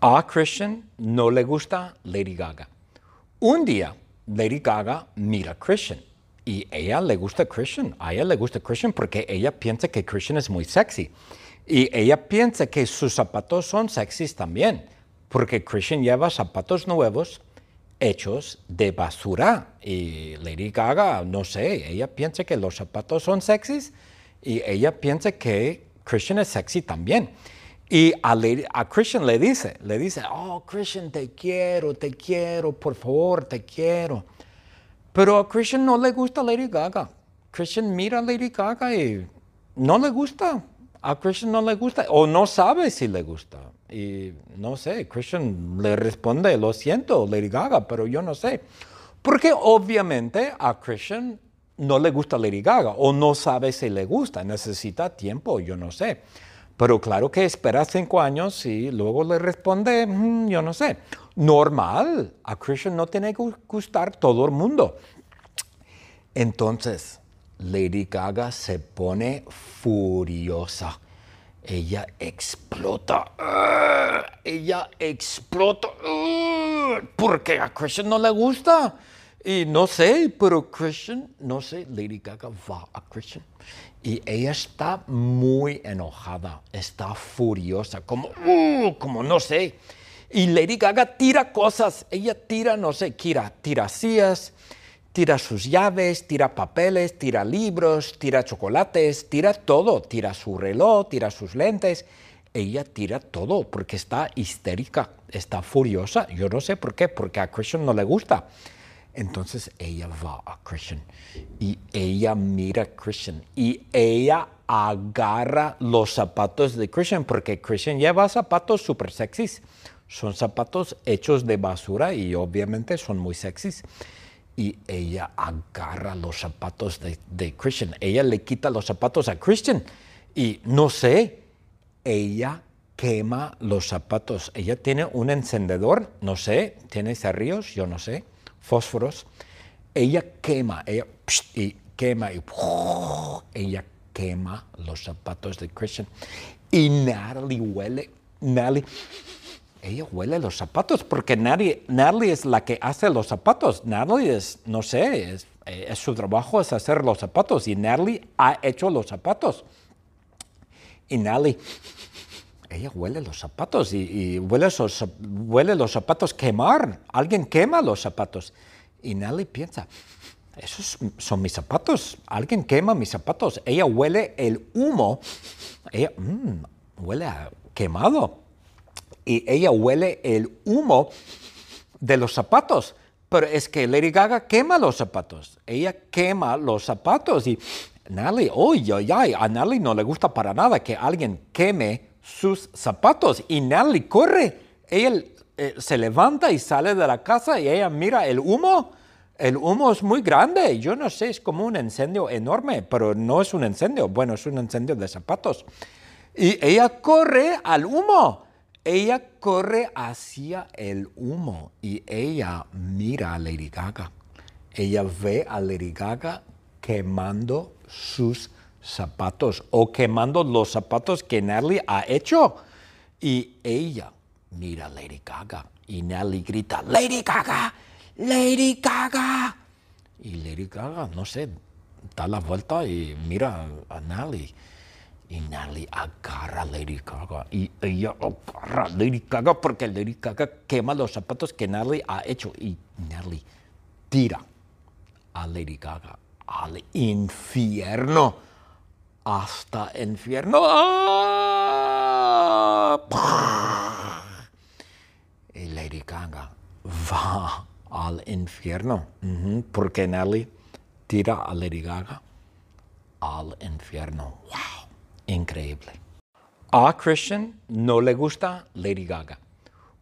A Christian no le gusta Lady Gaga. Un día, Lady Gaga mira a Christian y ella le gusta Christian. A ella le gusta Christian porque ella piensa que Christian es muy sexy. Y ella piensa que sus zapatos son sexys también, porque Christian lleva zapatos nuevos hechos de basura. Y Lady Gaga, no sé, ella piensa que los zapatos son sexys y ella piensa que Christian es sexy también. Y a, Christian le dice, le dice, oh Christian, te quiero, te quiero, por favor, te quiero. Pero a Christian no le gusta Lady Gaga. Christian mira a Lady Gaga y no le gusta. A Christian no le gusta o no sabe si le gusta. Y no sé, Christian le responde, lo siento, Lady Gaga, pero yo no sé. Porque obviamente a Christian no le gusta Lady Gaga o no sabe si le gusta, necesita tiempo, yo no sé. Pero claro que espera cinco años y luego le responde, mm, yo no sé. Normal, a Christian no tiene que gustar todo el mundo. Entonces, Lady Gaga se pone furiosa. Ella explota. ¡ah! ella explota. ¡ah! porque a Christian no le gusta. Y no sé, pero Christian, no sé, Lady Gaga va a Christian. Y ella está muy enojada, está furiosa, como, uh, como no sé. Y Lady Gaga tira cosas, ella tira, no sé, tira, tira sillas, tira sus llaves, tira papeles, tira libros, tira chocolates, tira todo, tira su reloj, tira sus lentes. Ella tira todo porque está histérica, está furiosa. Yo no sé por qué, porque a Christian no le gusta. Entonces ella va a Christian y ella mira a Christian y ella agarra los zapatos de Christian porque Christian lleva zapatos súper sexys. Son zapatos hechos de basura y obviamente son muy sexys. Y ella agarra los zapatos de, de Christian. Ella le quita los zapatos a Christian y no sé, ella quema los zapatos. Ella tiene un encendedor, no sé, tiene cerrillos, yo no sé fósforos, ella quema, ella y quema y ella quema los zapatos de Christian. Y Natalie huele, Natalie, ella huele los zapatos porque Natalie, Natalie es la que hace los zapatos. Natalie es, no sé, es, es su trabajo es hacer los zapatos y Natalie ha hecho los zapatos. Y Natalie ella huele los zapatos y, huele, huele, los zapatos quemar. Alguien quema los zapatos. Y Nelly piensa, esos son mis zapatos. Alguien quema mis zapatos. Ella huele el humo. Ella mm, huele quemado. Y ella huele el humo de los zapatos. Pero es que Lady Gaga quema los zapatos. Ella quema los zapatos. Y Nelly, oye, oh, a Nelly no le gusta para nada que alguien queme sus zapatos y Natalie corre. Ella eh, se levanta y sale de la casa y ella mira el humo. El humo es muy grande. Yo no sé, es como un incendio enorme, pero no es un incendio. Bueno, es un incendio de zapatos. Y ella corre al humo. Ella corre hacia el humo y ella mira a Lady Gaga. Ella ve a Lady Gaga quemando sus zapatos o quemando los zapatos que Natalie ha hecho. Y ella mira a Lady Gaga y Natalie grita, Lady Gaga, Lady Gaga. Y Lady Gaga, no sé, da la vuelta y mira a Natalie. Y Natalie agarra a Lady Gaga. Y ella agarra a Lady Gaga porque Lady Gaga quema los zapatos que Natalie ha hecho. Y Natalie tira a Lady Gaga al infierno hasta infierno. Y Lady Gaga va al infierno. Porque Nelly tira a Lady Gaga al infierno. ¡Wow! Increíble. A Christian no le gusta Lady Gaga.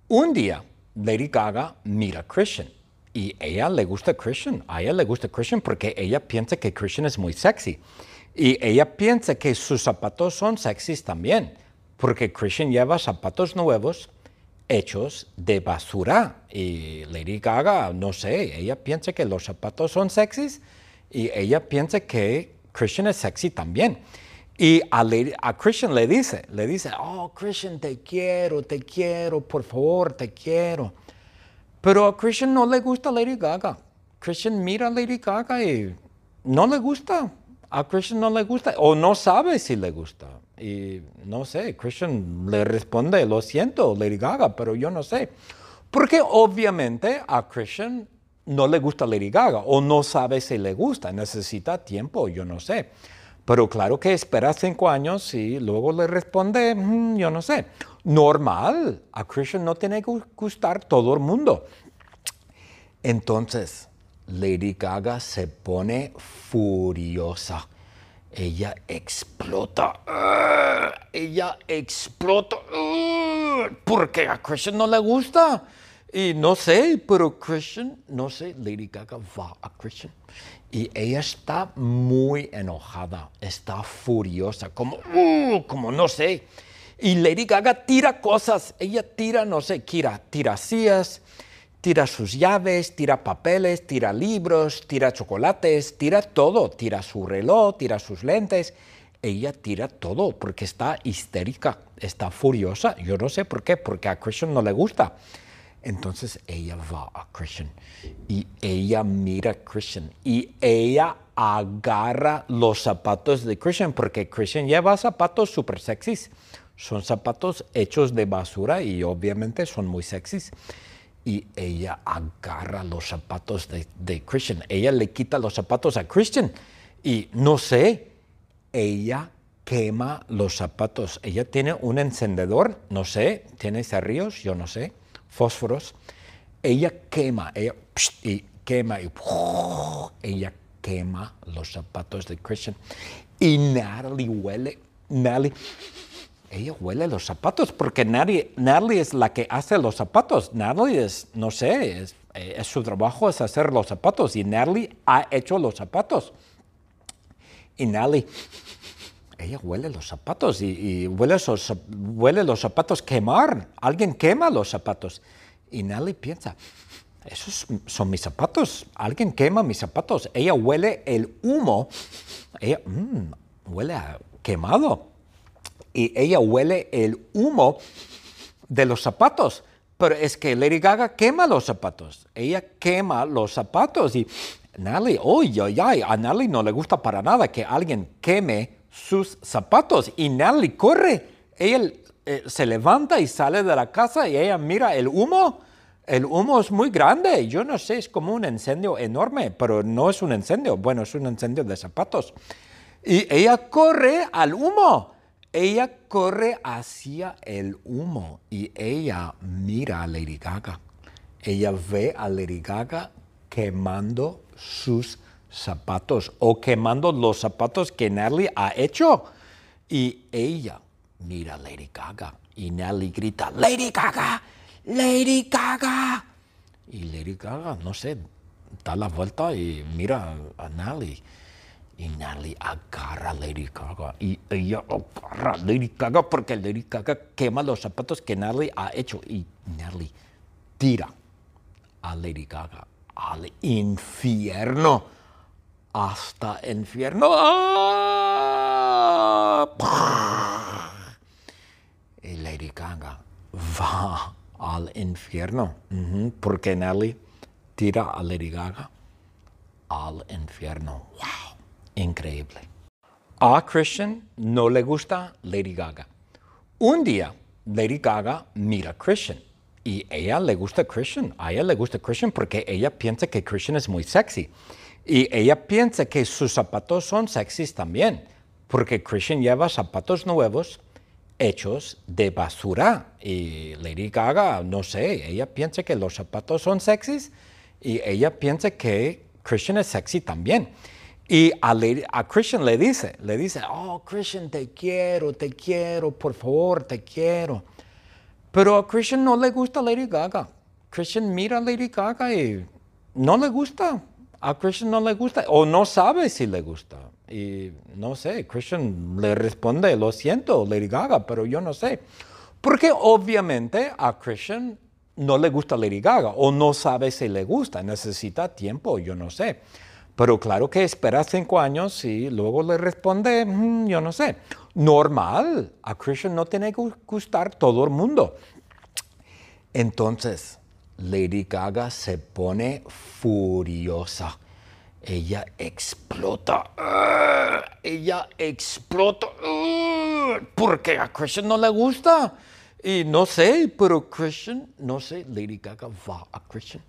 Un día, Lady Gaga mira a Christian y ella le gusta Christian. A ella le gusta Christian porque ella piensa que Christian es muy sexy. Y ella piensa que sus zapatos son sexys también, porque Christian lleva zapatos nuevos hechos de basura. Y Lady Gaga, no sé, ella piensa que los zapatos son sexys y ella piensa que Christian es sexy también. Y a, a, Christian le dice, le dice, oh Christian, te quiero, te quiero, por favor, te quiero. Pero a Christian no le gusta Lady Gaga. Christian mira a Lady Gaga y no le gusta. A Christian no le gusta o no sabe si le gusta. Y no sé, Christian le responde, lo siento, Lady Gaga, pero yo no sé. Porque obviamente a Christian no le gusta Lady Gaga o no sabe si le gusta, necesita tiempo, yo no sé. Pero claro que espera cinco años y luego le responde, mm, yo no sé. Normal, a Christian no tiene que gustar todo el mundo. Entonces, Lady Gaga se pone furiosa. Ella explota. ella explota. porque a Christian no le gusta. Y no sé, pero Christian, no sé, Lady Gaga va a Christian. Y ella está muy enojada, está furiosa, como, uh, como no sé. Y Lady Gaga tira cosas, ella tira, no sé, tira, tira sillas, tira sus llaves, tira papeles, tira libros, tira chocolates, tira todo, tira su reloj, tira sus lentes. Ella tira todo porque está histérica, está furiosa. Yo no sé por qué, porque a Christian no le gusta. Entonces ella va a Christian y ella mira a Christian y ella agarra los zapatos de Christian porque Christian lleva zapatos súper sexys. Son zapatos hechos de basura y obviamente son muy sexys. Y ella agarra los zapatos de, Christian. Ella le quita los zapatos a Christian y no sé, ella quema los zapatos. Ella tiene un encendedor, no sé, tiene cerrillos, yo no sé fósforos, ella quema, ella y quema y ella quema los zapatos de Christian. Y Natalie huele, Natalie, ella huele los zapatos porque Natalie, Natalie es la que hace los zapatos. Natalie es, no sé, es, es su trabajo es hacer los zapatos y Natalie ha hecho los zapatos. Y Natalie ella huele los zapatos y, huele, huele, los zapatos quemar. Alguien quema los zapatos. Y Nelly piensa, esos son mis zapatos. Alguien quema mis zapatos. Ella huele el humo. Ella mm, huele quemado. Y ella huele el humo de los zapatos. Pero es que Lady Gaga quema los zapatos. Ella quema los zapatos. Y Nelly, oye, oye, a Nelly no le gusta para nada que alguien queme sus zapatos y Natalie corre. Ella eh, se levanta y sale de la casa y ella mira el humo. El humo es muy grande. Yo no sé, es como un incendio enorme, pero no es un incendio. Bueno, es un incendio de zapatos. Y ella corre al humo. Ella corre hacia el humo y ella mira a Lady Gaga. Ella ve a Lady Gaga quemando sus zapatos o quemando los zapatos que Natalie ha hecho. Y ella mira a Lady Gaga y Natalie grita, Lady Gaga, Lady Gaga. Y Lady Gaga, no sé, da la vuelta y mira a Natalie. Y Natalie agarra a Lady Gaga. Y ella agarra a Lady Gaga porque Lady Gaga quema los zapatos que Natalie ha hecho. Y Natalie tira a Lady Gaga al infierno hasta infierno. Y Lady Gaga va al infierno. Porque Nelly tira a Lady Gaga al infierno. ¡Wow! Increíble. A Christian no le gusta Lady Gaga. Un día, Lady Gaga mira a Christian y ella le gusta Christian. A ella le gusta Christian porque ella piensa que Christian es muy sexy. Y ella piensa que sus zapatos son sexys también, porque Christian lleva zapatos nuevos hechos de basura. Y Lady Gaga, no sé, ella piensa que los zapatos son sexys y ella piensa que Christian es sexy también. Y a, Christian le dice, le dice, oh Christian, te quiero, te quiero, por favor, te quiero. Pero a Christian no le gusta Lady Gaga. Christian mira a Lady Gaga y no le gusta a Christian no le gusta o no sabe si le gusta. Y no sé, Christian le responde, lo siento, Lady Gaga, pero yo no sé. Porque obviamente a Christian no le gusta Lady Gaga o no sabe si le gusta, necesita tiempo, yo no sé. Pero claro que espera cinco años y luego le responde, "Mm, yo no sé. Normal, a Christian no tiene que gustar todo el mundo. Entonces, Lady Gaga se pone furiosa. Ella explota. ¡ah! Ella explota. ¡ah! Porque a Christian no le gusta. Y no sé, pero Christian, no sé, Lady Gaga va a Christian.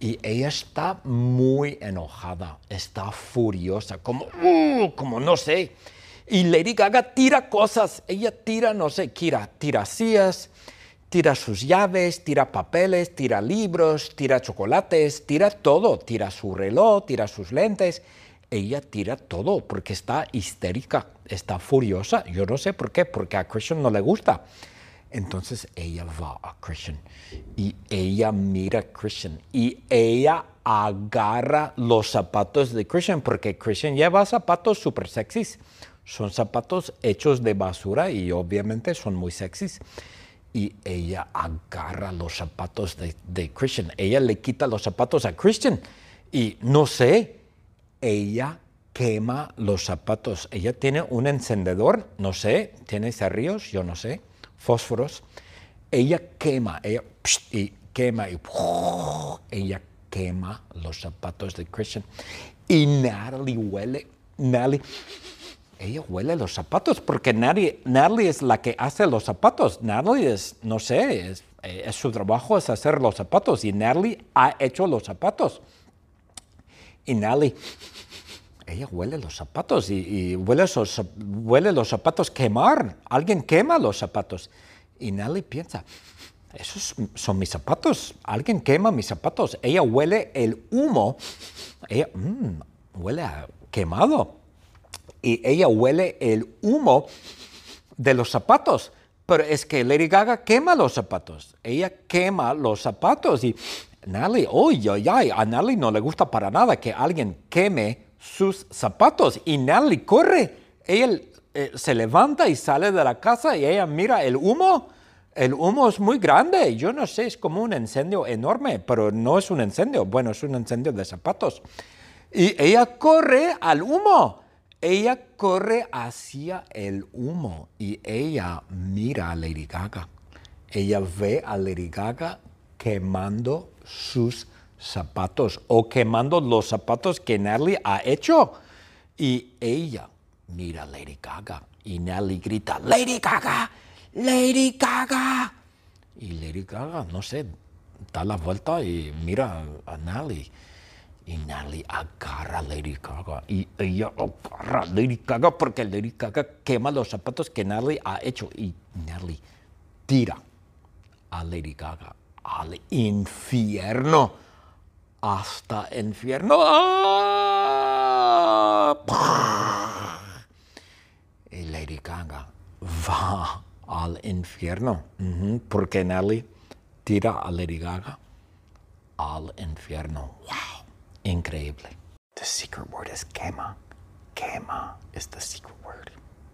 Y ella está muy enojada, está furiosa, como, "Uh", como no sé. Y Lady Gaga tira cosas. Ella tira, no sé, tira, tira sillas, tira sus llaves, tira papeles, tira libros, tira chocolates, tira todo. Tira su reloj, tira sus lentes. Ella tira todo porque está histérica, está furiosa. Yo no sé por qué, porque a Christian no le gusta. Entonces ella va a Christian y ella mira a Christian y ella agarra los zapatos de Christian porque Christian lleva zapatos súper sexys. Son zapatos hechos de basura y obviamente son muy sexys. Y ella agarra los zapatos de, de Christian. Ella le quita los zapatos a Christian y no sé, ella quema los zapatos. Ella tiene un encendedor, no sé, tiene cerrillos, yo no sé, fósforos. Ella quema, ella psh, y quema y ella quema los zapatos de Christian. Y Natalie huele, Natalie, ella huele los zapatos porque Natalie, Natalie es la que hace los zapatos. Natalie es, no sé, es, eh, su trabajo es hacer los zapatos y Natalie ha hecho los zapatos. Y Natalie, ella huele los zapatos y, huele, esos, huele los zapatos quemar. Alguien quema los zapatos. Y Nelly piensa, esos son mis zapatos. Alguien quema mis zapatos. Ella huele el humo. Ella mm, huele quemado. Y ella huele el humo de los zapatos. Pero es que Lady Gaga quema los zapatos. Ella quema los zapatos. Y Natalie, oye, oh, ay, a Natalie no le gusta para nada que alguien queme sus zapatos. Y Natalie corre. Ella eh, se levanta y sale de la casa y ella mira el humo. El humo es muy grande. Yo no sé, es como un incendio enorme, pero no es un incendio. Bueno, es un incendio de zapatos. Y ella corre al humo. Ella corre hacia el humo y ella mira a Lady Gaga. Ella ve a Lady Gaga quemando sus zapatos o quemando los zapatos que Natalie ha hecho. Y ella mira a Lady Gaga y Natalie grita, Lady Gaga, Lady Gaga. Y Lady Gaga, no sé, da la vuelta y mira a Natalie. Y Natalie agarra a Lady Gaga y ella agarra a Lady Gaga porque Lady Gaga quema los zapatos que Natalie ha hecho. Y Natalie tira a Lady Gaga al infierno. Hasta infierno. ¡Ah! Y Lady Gaga va al infierno. Porque Nelly tira a Lady Gaga al infierno. ¡Wow! Increíble. The secret word is quema. Quema is the secret word.